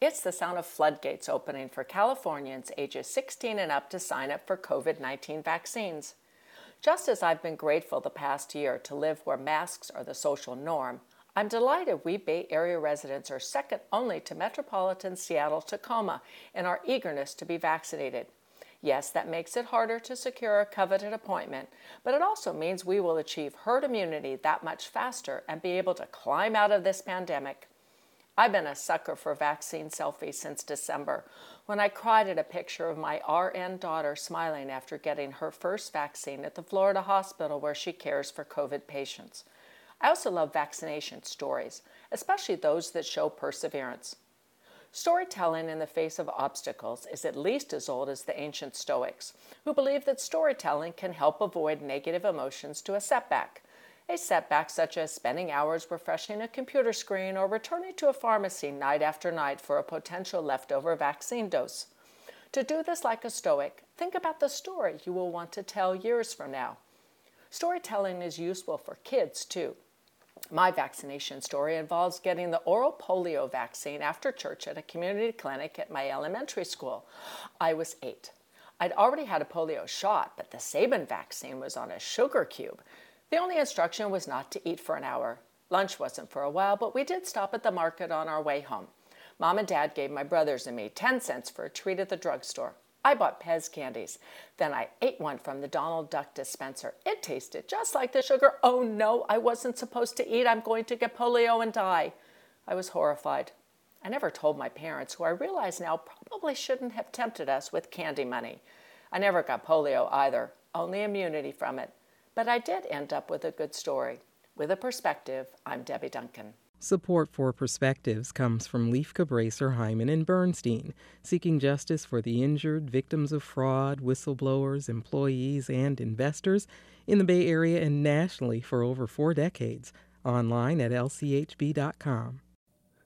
It's the sound of floodgates opening for Californians ages 16 and up to sign up for COVID 19 vaccines. Just as I've been grateful the past year to live where masks are the social norm, I'm delighted we Bay Area residents are second only to metropolitan Seattle Tacoma in our eagerness to be vaccinated. Yes, that makes it harder to secure a coveted appointment, but it also means we will achieve herd immunity that much faster and be able to climb out of this pandemic. I've been a sucker for vaccine selfies since December when I cried at a picture of my RN daughter smiling after getting her first vaccine at the Florida hospital where she cares for COVID patients. I also love vaccination stories, especially those that show perseverance. Storytelling in the face of obstacles is at least as old as the ancient Stoics, who believed that storytelling can help avoid negative emotions to a setback a setback such as spending hours refreshing a computer screen or returning to a pharmacy night after night for a potential leftover vaccine dose. To do this like a Stoic, think about the story you will want to tell years from now. Storytelling is useful for kids too. My vaccination story involves getting the oral polio vaccine after church at a community clinic at my elementary school. I was eight. I'd already had a polio shot, but the Sabin vaccine was on a sugar cube. The only instruction was not to eat for an hour. Lunch wasn't for a while, but we did stop at the market on our way home. Mom and Dad gave my brothers and me 10 cents for a treat at the drugstore. I bought Pez candies. Then I ate one from the Donald Duck dispenser. It tasted just like the sugar. Oh no, I wasn't supposed to eat. I'm going to get polio and die. I was horrified. I never told my parents, who I realize now probably shouldn't have tempted us with candy money. I never got polio either, only immunity from it. But I did end up with a good story. With a perspective, I'm Debbie Duncan. Support for Perspectives comes from Lieff Cabraser, Heimann, and Bernstein, seeking justice for the injured, victims of fraud, whistleblowers, employees, and investors in the Bay Area and nationally for over four decades. Online at lchb.com.